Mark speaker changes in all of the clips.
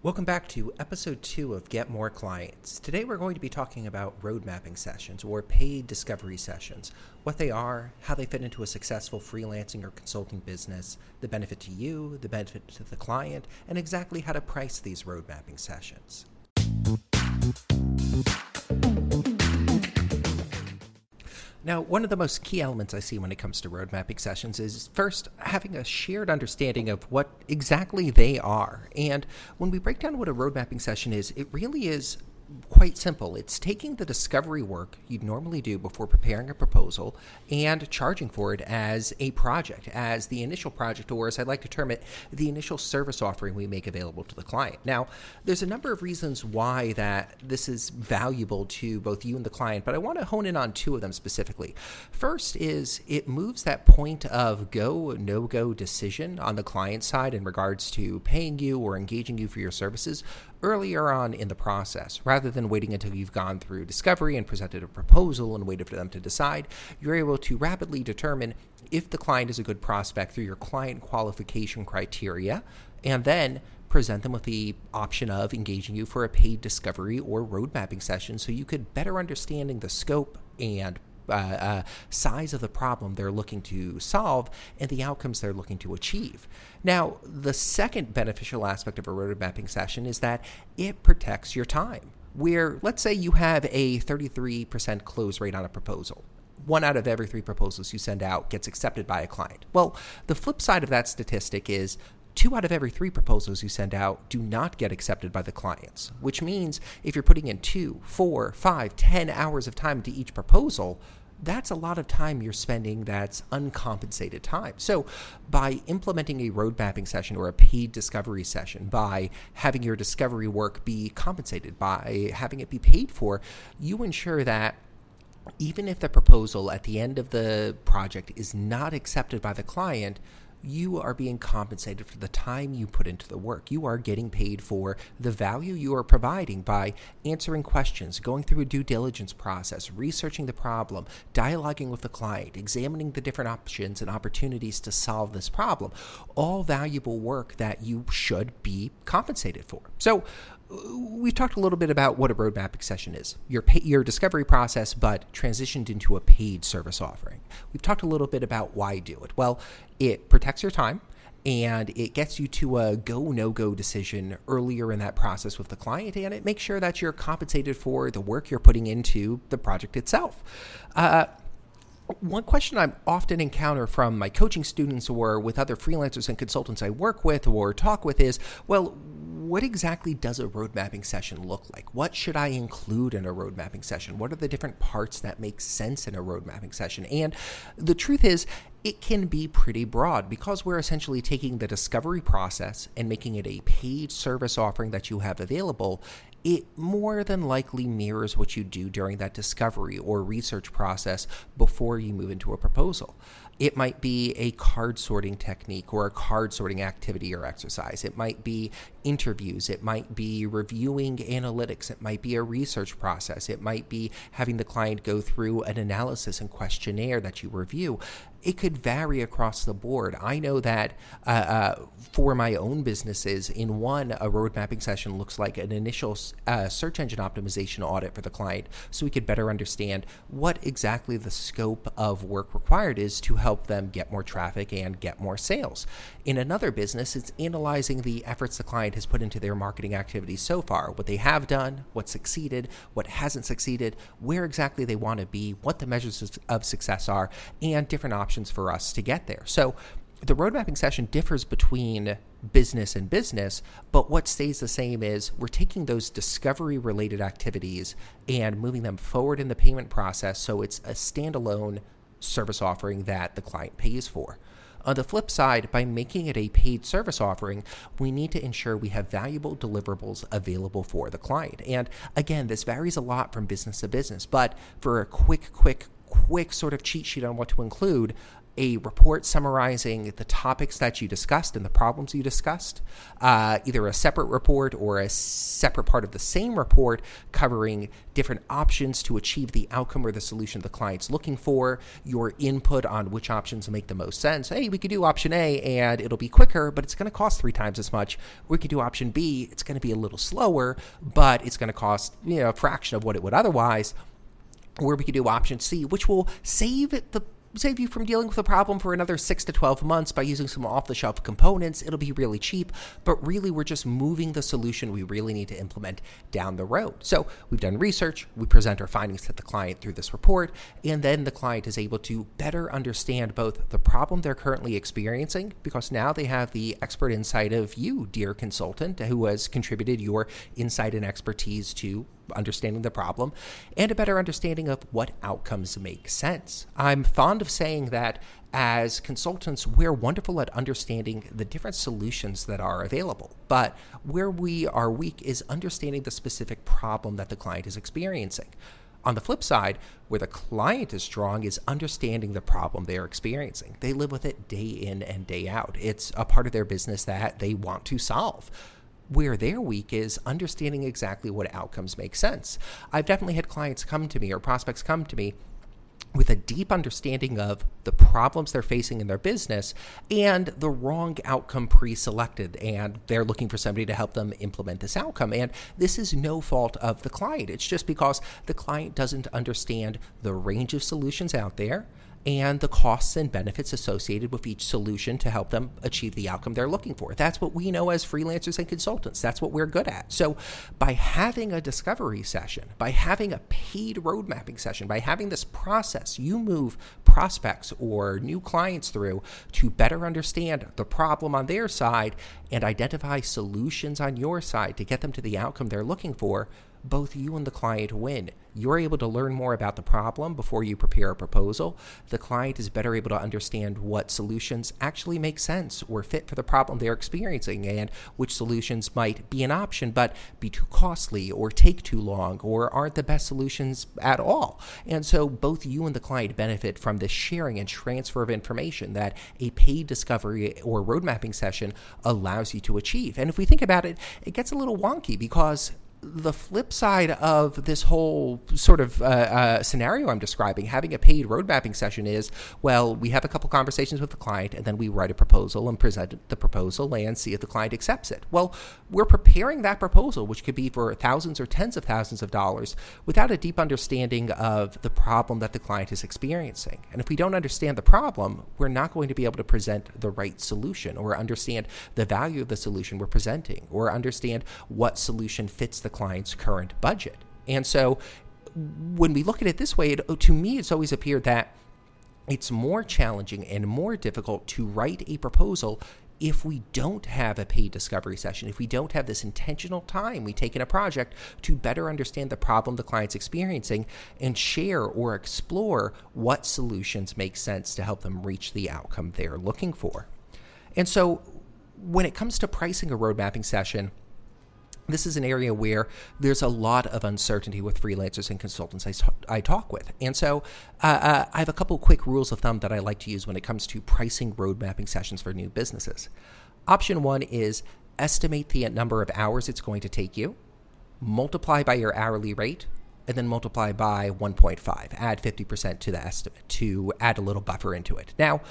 Speaker 1: Welcome back to episode two of Get More Clients. Today we're going to be talking about road mapping sessions or paid discovery sessions, what they are, how they fit into a successful freelancing or consulting business, the benefit to you, the benefit to the client, and exactly how to price these road mapping sessions. Now, one of the most key elements I see when it comes to road mapping sessions is first having a shared understanding of what exactly they are. And when we break down what a road mapping session is, it really is quite simple. It's taking the discovery work you'd normally do before preparing a proposal and charging for it as a project, as the initial project, or as I'd like to term it, the initial service offering we make available to the client. Now, there's a number of reasons why that this is valuable to both you and the client, but I want to hone in on two of them specifically. First is it moves that point of go, no go decision on the client side in regards to paying you or engaging you for your services earlier on in the process. Rather than waiting until you've gone through discovery and presented a proposal and waited for them to decide, you're able to rapidly determine if the client is a good prospect through your client qualification criteria and then present them with the option of engaging you for a paid discovery or road mapping session so you could better understanding the scope and uh, uh, size of the problem they're looking to solve and the outcomes they're looking to achieve. Now, the second beneficial aspect of a road mapping session is that it protects your time. Where, let's say, you have a 33% close rate on a proposal one out of every three proposals you send out gets accepted by a client. Well, the flip side of that statistic is two out of every three proposals you send out do not get accepted by the clients, which means if you're putting in two, four, five, ten hours of time into each proposal, that's a lot of time you're spending that's uncompensated time. So, by implementing a road mapping session or a paid discovery session, by having your discovery work be compensated, by having it be paid for, you ensure that even if the proposal at the end of the project is not accepted by the client, you are being compensated for the time you put into the work. You are getting paid for the value you are providing by answering questions, going through a due diligence process, researching the problem, dialoguing with the client, examining the different options and opportunities to solve this problem. All valuable work that you should be compensated for. So, we've talked a little bit about what a road mapping session is your, pay, your discovery process, but transitioned into a paid service offering. We've talked a little bit about why do it. Well, it protects your time and it gets you to a go no go decision earlier in that process with the client and it makes sure that you're compensated for the work you're putting into the project itself. Uh, one question I often encounter from my coaching students or with other freelancers and consultants I work with or talk with is, well, what exactly does a road mapping session look like? What should I include in a road mapping session? What are the different parts that make sense in a road mapping session? And the truth is, it can be pretty broad because we're essentially taking the discovery process and making it a paid service offering that you have available. It more than likely mirrors what you do during that discovery or research process before you move into a proposal. It might be a card sorting technique or a card sorting activity or exercise. It might be interviews. It might be reviewing analytics. It might be a research process. It might be having the client go through an analysis and questionnaire that you review it could vary across the board. I know that uh, uh, for my own businesses, in one, a road mapping session looks like an initial uh, search engine optimization audit for the client so we could better understand what exactly the scope of work required is to help them get more traffic and get more sales. In another business, it's analyzing the efforts the client has put into their marketing activities so far, what they have done, what succeeded, what hasn't succeeded, where exactly they want to be, what the measures of success are, and different options for us to get there. So the road mapping session differs between business and business, but what stays the same is we're taking those discovery related activities and moving them forward in the payment process so it's a standalone service offering that the client pays for. On the flip side, by making it a paid service offering, we need to ensure we have valuable deliverables available for the client. And again, this varies a lot from business to business, but for a quick, quick quick sort of cheat sheet on what to include, a report summarizing the topics that you discussed and the problems you discussed, uh, either a separate report or a separate part of the same report covering different options to achieve the outcome or the solution the client's looking for, your input on which options make the most sense. Hey, we could do option A and it'll be quicker, but it's going to cost three times as much. We could do option B, it's going to be a little slower, but it's going to cost you know a fraction of what it would otherwise. Or we could do option C, which will save the save you from dealing with a problem for another six to 12 months by using some off the shelf components. It'll be really cheap, but really we're just moving the solution we really need to implement down the road. So we've done research, we present our findings to the client through this report, and then the client is able to better understand both the problem they're currently experiencing, because now they have the expert insight of you, dear consultant, who has contributed your insight and expertise to understanding the problem and a better understanding of what outcomes make sense. I'm fond of saying that as consultants, we're wonderful at understanding the different solutions that are available. But where we are weak is understanding the specific problem that the client is experiencing. On the flip side, where the client is strong is understanding the problem they are experiencing. They live with it day in and day out. It's a part of their business that they want to solve where they're weak is understanding exactly what outcomes make sense. I've definitely had clients come to me or prospects come to me with a deep understanding of the problems they're facing in their business and the wrong outcome pre selected. And they're looking for somebody to help them implement this outcome. And this is no fault of the client. It's just because the client doesn't understand the range of solutions out there and the costs and benefits associated with each solution to help them achieve the outcome they're looking for. That's what we know as freelancers and consultants. That's what we're good at. So, by having a discovery session, by having a paid road mapping session, by having this process, you move prospects or new clients through to better understand the problem on their side and identify solutions on your side to get them to the outcome they're looking for both you and the client win. You're able to learn more about the problem before you prepare a proposal. The client is better able to understand what solutions actually make sense or fit for the problem they're experiencing and which solutions might be an option but be too costly or take too long or aren't the best solutions at all. And so both you and the client benefit from the sharing and transfer of information that a paid discovery or road mapping session allows you to achieve. And if we think about it, it gets a little wonky because the flip side of this whole sort of uh, uh, scenario I'm describing, having a paid road mapping session is well, we have a couple conversations with the client and then we write a proposal and present the proposal and see if the client accepts it. Well, we're preparing that proposal, which could be for thousands or tens of thousands of dollars, without a deep understanding of the problem that the client is experiencing. And if we don't understand the problem, we're not going to be able to present the right solution or understand the value of the solution we're presenting or understand what solution fits the the client's current budget. And so when we look at it this way, it, to me, it's always appeared that it's more challenging and more difficult to write a proposal if we don't have a paid discovery session, if we don't have this intentional time we take in a project to better understand the problem the client's experiencing and share or explore what solutions make sense to help them reach the outcome they're looking for. And so when it comes to pricing a road mapping session, this is an area where there's a lot of uncertainty with freelancers and consultants I, talk with. And so uh, uh, I have a couple quick rules of thumb that I like to use when it comes to pricing road mapping sessions for new businesses. Option one is estimate the number of hours it's going to take you, multiply by your hourly rate, and then multiply by 1.5. Add 50% to the estimate to add a little buffer into it. Now,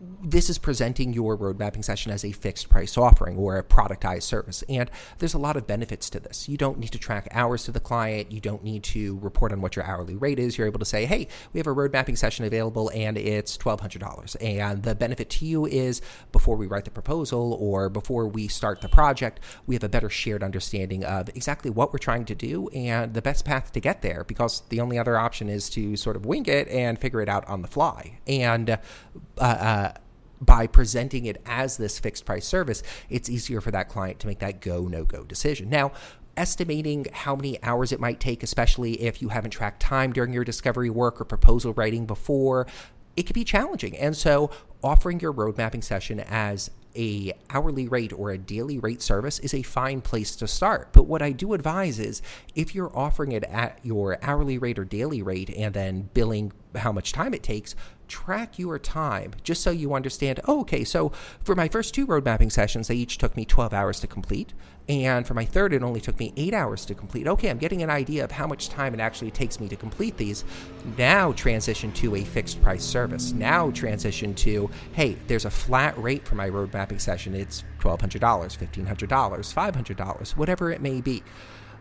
Speaker 1: this is presenting your road mapping session as a fixed price offering or a productized service. And there's a lot of benefits to this. You don't need to track hours to the client. You don't need to report on what your hourly rate is. You're able to say, hey, we have a road mapping session available and it's $1,200. And the benefit to you is before we write the proposal or before we start the project, we have a better shared understanding of exactly what we're trying to do and the best path to get there because the only other option is to sort of wing it and figure it out on the fly. And uh, uh, by presenting it as this fixed price service, it's easier for that client to make that go, no go decision. Now, estimating how many hours it might take, especially if you haven't tracked time during your discovery work or proposal writing before, it can be challenging. And so, offering your road mapping session as a hourly rate or a daily rate service is a fine place to start. But what I do advise is if you're offering it at your hourly rate or daily rate and then billing how much time it takes, track your time just so you understand oh, okay, so for my first two road mapping sessions, they each took me 12 hours to complete. And for my third, it only took me eight hours to complete. Okay, I'm getting an idea of how much time it actually takes me to complete these. Now transition to a fixed price service. Now transition to, hey, there's a flat rate for my road mapping session. It's $1,200, $1,500, $500, whatever it may be.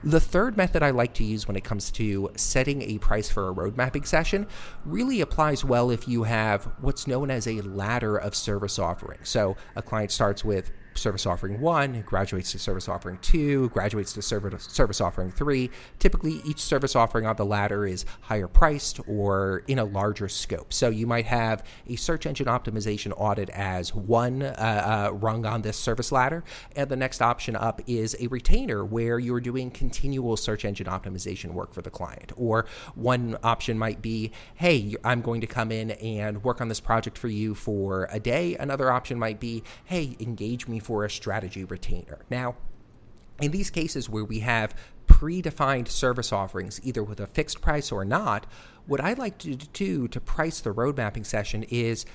Speaker 1: The third method I like to use when it comes to setting a price for a road mapping session really applies well if you have what's known as a ladder of service offerings. So a client starts with service offering one, graduates to service offering two, graduates to service service offering three. Typically, each service offering on the ladder is higher priced or in a larger scope. So you might have a search engine optimization audit as one uh, uh, rung on this service ladder, and the next option up is a retainer where you're doing continual search engine optimization work for the client. Or one option might be, hey, I'm going to come in and work on this project for you for a day. Another option might be, hey, engage me for a strategy retainer. Now, in these cases where we have predefined service offerings, either with a fixed price or not, what I like to do to price the road mapping session is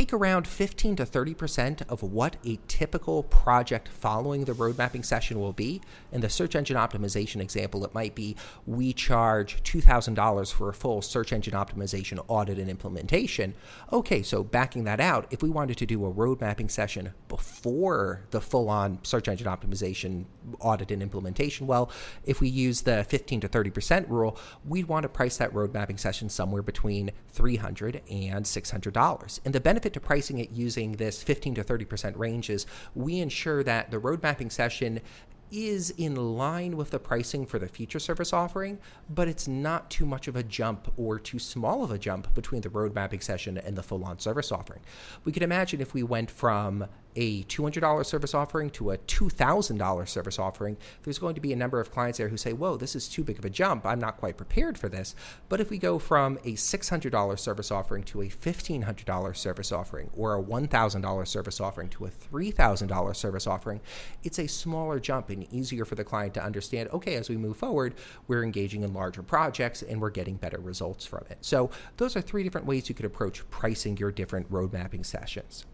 Speaker 1: take around 15 to 30% of what a typical project following the road mapping session will be. In the search engine optimization example, it might be we charge $2,000 for a full search engine optimization audit and implementation. Okay, so backing that out, if we wanted to do a road mapping session before the full on search engine optimization audit and implementation, well, if we use the 15 to 30% rule, we'd want to price that road mapping session somewhere between $300 and $600. And the to pricing it using this 15 to 30% range is we ensure that the road mapping session is in line with the pricing for the feature service offering, but it's not too much of a jump or too small of a jump between the road mapping session and the full on service offering. We could imagine if we went from a $200 service offering to a $2,000 service offering, there's going to be a number of clients there who say, Whoa, this is too big of a jump. I'm not quite prepared for this. But if we go from a $600 service offering to a $1,500 service offering or a $1,000 service offering to a $3,000 service offering, it's a smaller jump and easier for the client to understand okay, as we move forward, we're engaging in larger projects and we're getting better results from it. So, those are three different ways you could approach pricing your different road mapping sessions.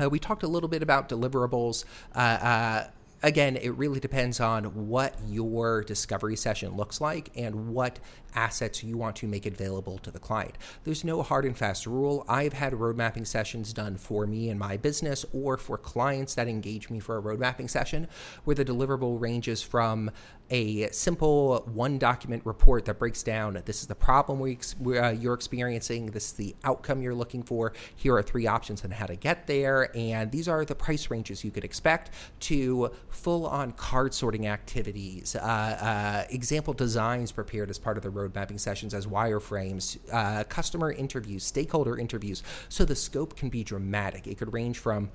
Speaker 1: Uh, we talked a little bit about deliverables. Uh, uh, again, it really depends on what your discovery session looks like and what assets you want to make available to the client. There's no hard and fast rule. I've had road mapping sessions done for me and my business or for clients that engage me for a road mapping session where the deliverable ranges from a simple one document report that breaks down this is the problem we uh, you're experiencing, this is the outcome you're looking for, here are three options on how to get there, and these are the price ranges you could expect to full on card sorting activities, uh, uh, example designs prepared as part of the road mapping sessions as wireframes, uh, customer interviews, stakeholder interviews. So the scope can be dramatic. It could range from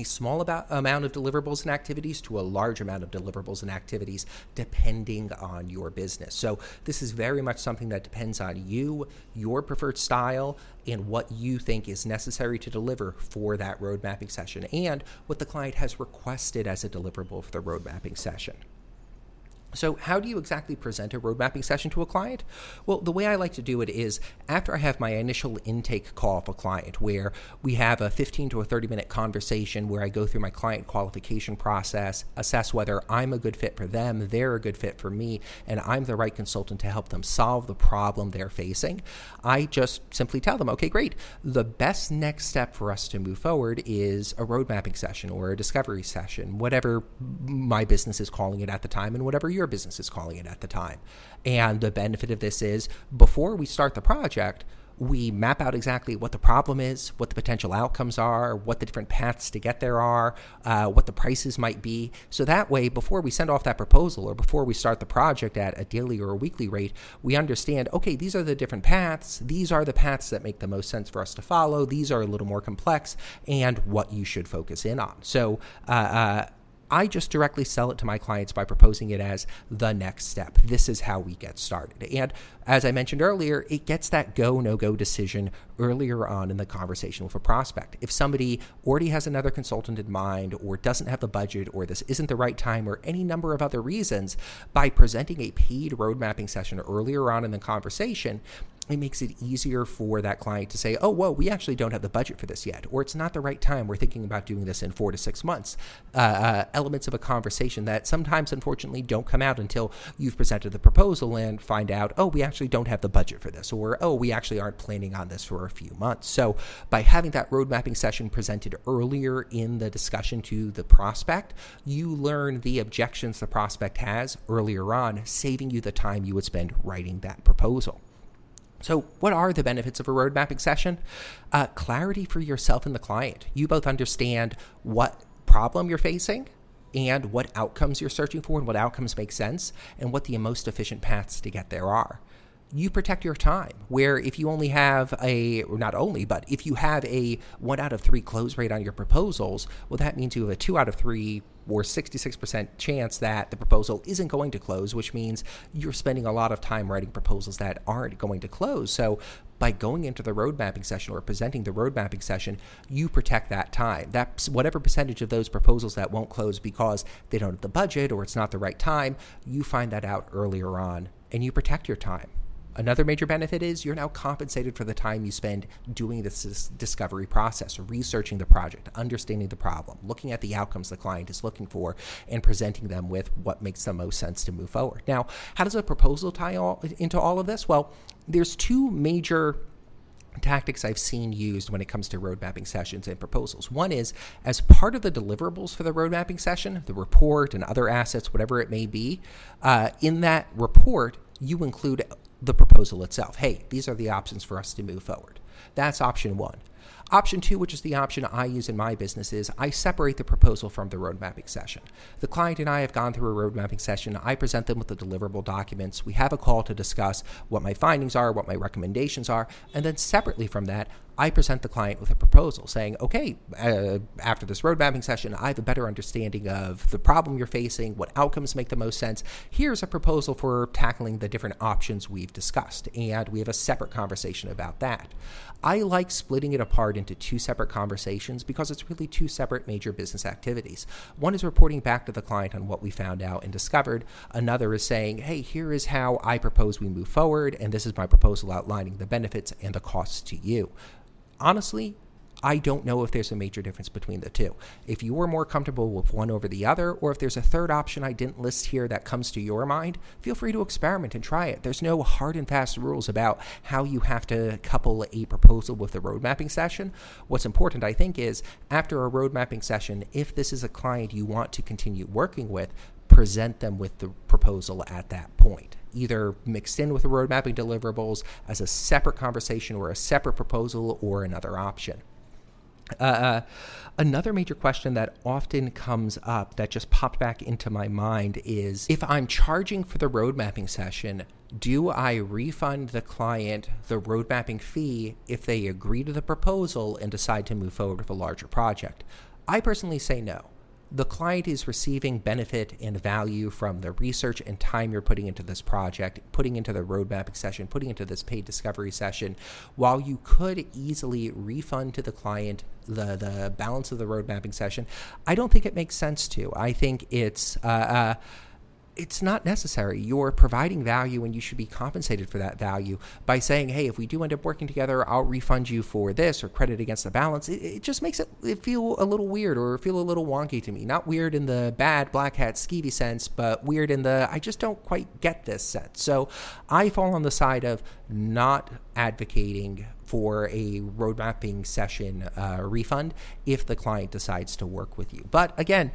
Speaker 1: a small about, amount of deliverables and activities to a large amount of deliverables and activities depending on your business. So, this is very much something that depends on you, your preferred style, and what you think is necessary to deliver for that road mapping session and what the client has requested as a deliverable for the road mapping session. So, how do you exactly present a road mapping session to a client? Well, the way I like to do it is after I have my initial intake call of a client, where we have a 15 to a 30 minute conversation where I go through my client qualification process, assess whether I'm a good fit for them, they're a good fit for me, and I'm the right consultant to help them solve the problem they're facing. I just simply tell them, okay, great. The best next step for us to move forward is a road mapping session or a discovery session, whatever my business is calling it at the time, and whatever business is calling it at the time. And the benefit of this is before we start the project, we map out exactly what the problem is, what the potential outcomes are, what the different paths to get there are, uh, what the prices might be. So that way, before we send off that proposal or before we start the project at a daily or a weekly rate, we understand okay, these are the different paths. These are the paths that make the most sense for us to follow. These are a little more complex, and what you should focus in on. So, uh, uh, I just directly sell it to my clients by proposing it as the next step. This is how we get started. And as I mentioned earlier, it gets that go, no go decision earlier on in the conversation with a prospect. If somebody already has another consultant in mind, or doesn't have the budget, or this isn't the right time, or any number of other reasons, by presenting a paid road mapping session earlier on in the conversation, it makes it easier for that client to say, oh, whoa, we actually don't have the budget for this yet, or it's not the right time. We're thinking about doing this in four to six months. Uh, uh, elements of a conversation that sometimes, unfortunately, don't come out until you've presented the proposal and find out, oh, we actually don't have the budget for this, or oh, we actually aren't planning on this for a few months. So, by having that road mapping session presented earlier in the discussion to the prospect, you learn the objections the prospect has earlier on, saving you the time you would spend writing that proposal. So, what are the benefits of a road mapping session? Uh, clarity for yourself and the client. You both understand what problem you're facing and what outcomes you're searching for and what outcomes make sense and what the most efficient paths to get there are you protect your time. Where if you only have a, or not only, but if you have a one out of three close rate on your proposals, well, that means you have a two out of three or 66% chance that the proposal isn't going to close, which means you're spending a lot of time writing proposals that aren't going to close. So, by going into the road mapping session or presenting the road mapping session, you protect that time. That whatever percentage of those proposals that won't close because they don't have the budget or it's not the right time, you find that out earlier on and you protect your time. Another major benefit is you're now compensated for the time you spend doing this discovery process, researching the project, understanding the problem, looking at the outcomes the client is looking for, and presenting them with what makes the most sense to move forward. Now, how does a proposal tie all, into all of this? Well, there's two major tactics I've seen used when it comes to road mapping sessions and proposals. One is as part of the deliverables for the road mapping session, the report and other assets, whatever it may be, uh, in that report, you include the proposal itself. Hey, these are the options for us to move forward. That's option one. Option two, which is the option I use in my business, is I separate the proposal from the road mapping session. The client and I have gone through a road mapping session. I present them with the deliverable documents. We have a call to discuss what my findings are, what my recommendations are, and then separately from that, I present the client with a proposal saying, okay, uh, after this road mapping session, I have a better understanding of the problem you're facing, what outcomes make the most sense. Here's a proposal for tackling the different options we've discussed. And we have a separate conversation about that. I like splitting it apart into two separate conversations because it's really two separate major business activities. One is reporting back to the client on what we found out and discovered. Another is saying, hey, here is how I propose we move forward, and this is my proposal outlining the benefits and the costs to you honestly, I don't know if there's a major difference between the two. If you are more comfortable with one over the other, or if there's a third option I didn't list here that comes to your mind, feel free to experiment and try it. There's no hard and fast rules about how you have to couple a proposal with a road mapping session. What's important, I think, is after a road mapping session, if this is a client you want to continue working with, present them with the proposal at that point either mixed in with the road mapping deliverables as a separate conversation or a separate proposal or another option. Uh, uh, another major question that often comes up that just popped back into my mind is if I'm charging for the road mapping session, do I refund the client the road mapping fee if they agree to the proposal and decide to move forward with a larger project? I personally say no the client is receiving benefit and value from the research and time you're putting into this project, putting into the road mapping session, putting into this paid discovery session, while you could easily refund to the client the, the balance of the road mapping session, I don't think it makes sense to. I think it's uh, uh, it's not necessary. You're providing value and you should be compensated for that value by saying, hey, if we do end up working together, I'll refund you for this or credit against the balance. It, it just makes it, it, feel a little weird or feel a little wonky to me. Not weird in the bad black hat skeevy sense, but weird in the I just don't quite get this sense. So I fall on the side of not advocating for a road mapping session uh, refund if the client decides to work with you. But again,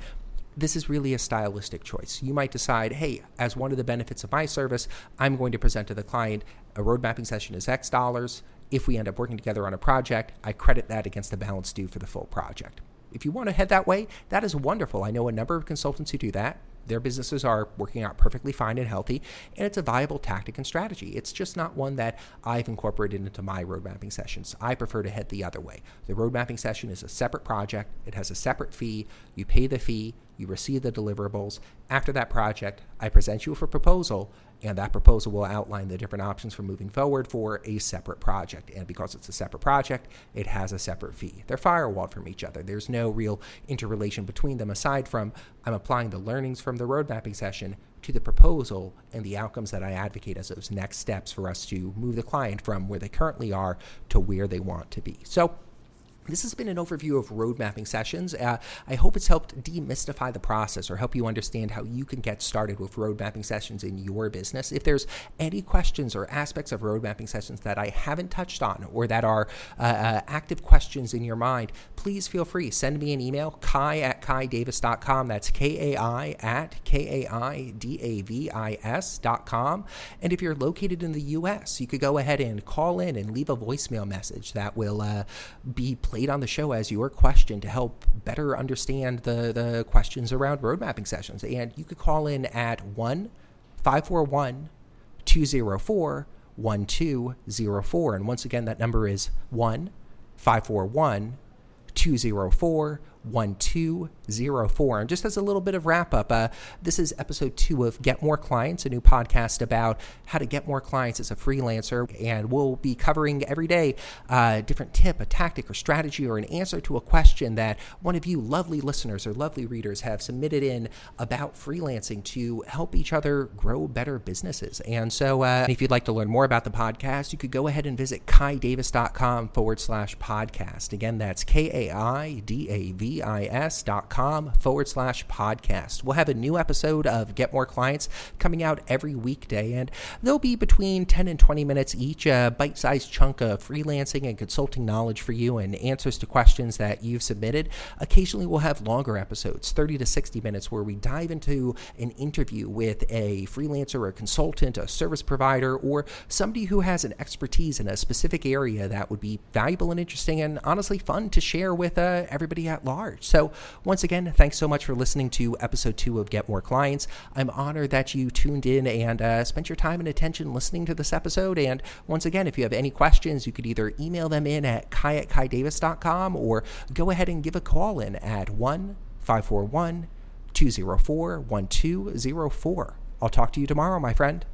Speaker 1: this is really a stylistic choice. You might decide, hey, as one of the benefits of my service, I'm going to present to the client a road mapping session is X dollars. If we end up working together on a project, I credit that against the balance due for the full project. If you want to head that way, that is wonderful. I know a number of consultants who do that. Their businesses are working out perfectly fine and healthy, and it's a viable tactic and strategy. It's just not one that I've incorporated into my road mapping sessions. I prefer to head the other way. The road mapping session is a separate project, it has a separate fee. You pay the fee, you receive the deliverables. After that project, I present you with a proposal, and that proposal will outline the different options for moving forward for a separate project. And because it's a separate project, it has a separate fee. They're firewalled from each other. There's no real interrelation between them aside from I'm applying the learnings from the road mapping session to the proposal and the outcomes that I advocate as those next steps for us to move the client from where they currently are to where they want to be. So, this has been an overview of road mapping sessions. Uh, I hope it's helped demystify the process or help you understand how you can get started with road mapping sessions in your business. If there's any questions or aspects of road mapping sessions that I haven't touched on or that are uh, uh, active questions in your mind, please feel free. Send me an email, kai at kaidavis.com. That's K A I at K A I D A V I S.com. And if you're located in the U.S., you could go ahead and call in and leave a voicemail message that will uh, be played on the show as your question to help better understand the, the questions around road mapping sessions. And you could call in at 1 541 204 1204. And once again, that number is 1 541 204 1204. And just as a little bit of wrap up, uh, this is episode two of Get More Clients, a new podcast about how to get more clients as a freelancer. And we'll be covering every day uh, a different tip, a tactic, or strategy, or an answer to a question that one of you lovely listeners or lovely readers have submitted in about freelancing to help each other grow better businesses. And so uh, if you'd like to learn more about the podcast, you could go ahead and visit kaidavis.com forward slash podcast. Again, that's K A I D A V com forward slash podcast. We'll have a new episode of Get More Clients coming out every weekday, and they'll be between 10 and 20 minutes each, a bite sized chunk of freelancing and consulting knowledge for you and answers to questions that you've submitted. Occasionally, we'll have longer episodes, 30 to 60 minutes, where we dive into an interview with a freelancer, a consultant, a service provider, or somebody who has an expertise in a specific area that would be valuable and interesting and honestly fun to share with uh, everybody at large So, once again, thanks so much for listening to episode two of Get More Clients. I'm honored that you tuned in and uh, spent your time and attention listening to this episode. And once again, if you have any questions, you could either email them in at kai at kaidavis.com or go ahead and give a call in at 1 541 204 1204. I'll talk to you tomorrow, my friend.